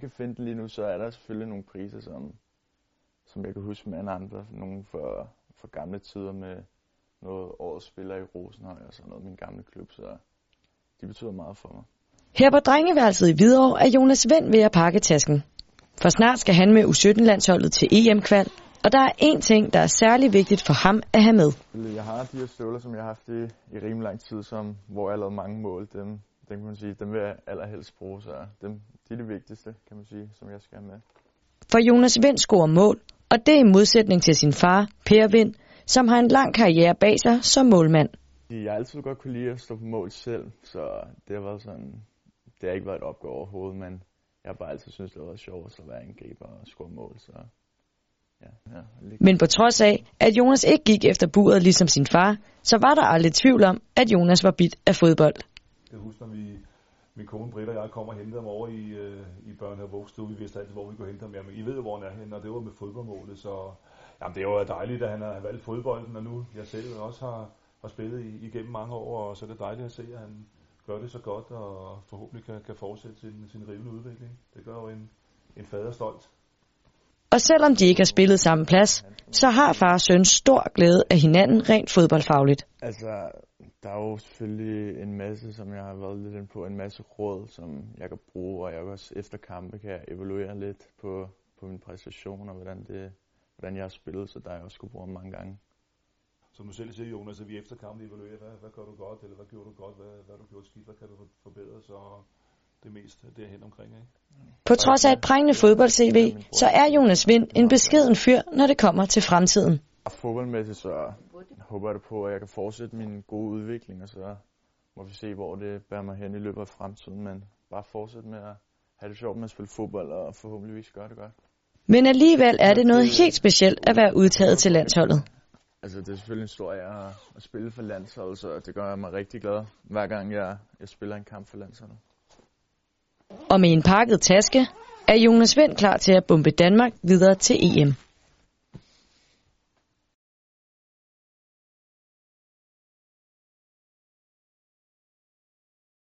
kan finde den lige nu, så er der selvfølgelig nogle priser, som, som jeg kan huske med andre. Nogle for, for gamle tider med noget årets spiller i Rosenhøj og sådan noget, min gamle klub, så de betyder meget for mig. Her på drengeværelset i Hvidovre er Jonas Vind ved at pakke tasken. For snart skal han med U17-landsholdet til EM-kval, og der er én ting, der er særlig vigtigt for ham at have med. Jeg har de her støvler, som jeg har haft i, i rimelig lang tid, som, hvor jeg har lavet mange mål. Dem, dem, kan man sige, dem vil jeg allerhelst bruge, så dem, de er det vigtigste, kan man sige, som jeg skal have med. For Jonas Vind scorer mål, og det er i modsætning til sin far, Per Vind, som har en lang karriere bag sig som målmand. Jeg har altid godt kunne lide at stå på mål selv, så det har været sådan, det har ikke været et opgave overhovedet, men jeg har bare altid syntes, det været sjovt at være angriber og score mål, så Ja, ja, Men på trods af, at Jonas ikke gik efter buret ligesom sin far, så var der aldrig tvivl om, at Jonas var bit af fodbold. Jeg husker, når vi, min kone Britt og jeg kom og hentede ham over i, øh, i børne- og vugstue. Vi vidste altid, hvor vi kunne hente ham. Jamen, I ved hvor han er henne, og det var med fodboldmålet. Så jamen, det var dejligt, at han har valgt fodbolden, og nu jeg selv også har, har spillet igennem mange år, og så er det dejligt at se, at han gør det så godt, og forhåbentlig kan, kan fortsætte sin, sin rivende udvikling. Det gør jo en, en fader stolt. Og selvom de ikke har spillet samme plads, så har far og søn stor glæde af hinanden rent fodboldfagligt. Altså, der er jo selvfølgelig en masse, som jeg har været lidt ind på, en masse råd, som jeg kan bruge, og jeg også efter kampe kan evaluere lidt på, på min præstation og hvordan, det, hvordan jeg har spillet, så der jeg også skulle bruge mange gange. Som du selv siger, Jonas, at vi efter kampen evaluerer, hvad, hvad gør du godt, eller hvad gjorde du godt, hvad, hvad du gjort skidt, hvad kan du forbedre, så det meste derhen omkring. Ikke? På trods af et prængende fodbold-CV, så er Jonas Vind en beskeden fyr, når det kommer til fremtiden. Fodboldmæssigt så håber jeg på, at jeg kan fortsætte min gode udvikling, og så må vi se, hvor det bærer mig hen i løbet af fremtiden. Men bare fortsætte med at have det sjovt med at spille fodbold, og forhåbentligvis gøre det godt. Men alligevel er det noget helt specielt at være udtaget til landsholdet. Altså, det er selvfølgelig en stor ære at spille for landsholdet, så det gør mig rigtig glad, hver gang jeg, jeg spiller en kamp for landsholdet. Og med en pakket taske er Jonas Vind klar til at bombe Danmark videre til EM.